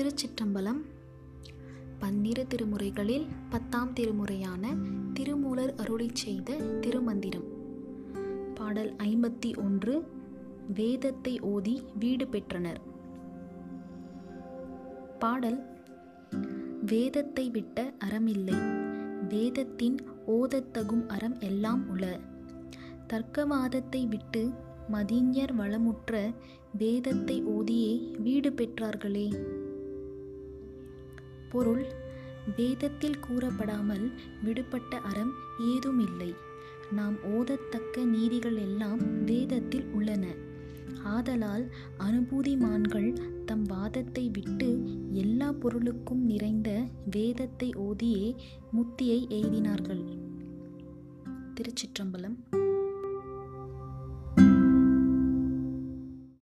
திருச்சிற்றம்பலம். பன்னிரு திருமுறைகளில் பத்தாம் திருமுறையான திருமூலர் அருளிச் செய்த திருமந்திரம். பாடல் ஐம்பத்தி ஒன்று வேதத்தை ஓதி வீடு பெற்றனர். பாடல் வேதத்தை விட்ட அறமில்லை வேதத்தின் ஓதத்தகும் அறம் எல்லாம் உள. தர்க்கவாதத்தை விட்டு மதிஞர் வளமுற்ற வேதத்தை ஓதியே வீடு பெற்றார்களே. பொருள் வேதத்தில் கூறப்படாமல் விடுபட்ட அறம் ஏதுமில்லை. நாம் ஓதத்தக்க நீதிகள் எல்லாம் வேதத்தில் உள்ளன. ஆதலால் அனுபூதிமான்கள் தம் வாதத்தை விட்டு எல்லா பொருளுக்கும் நிறைந்த வேதத்தை ஓதியே முத்தியை எய்தினார்கள். திருச்சிற்றம்பலம்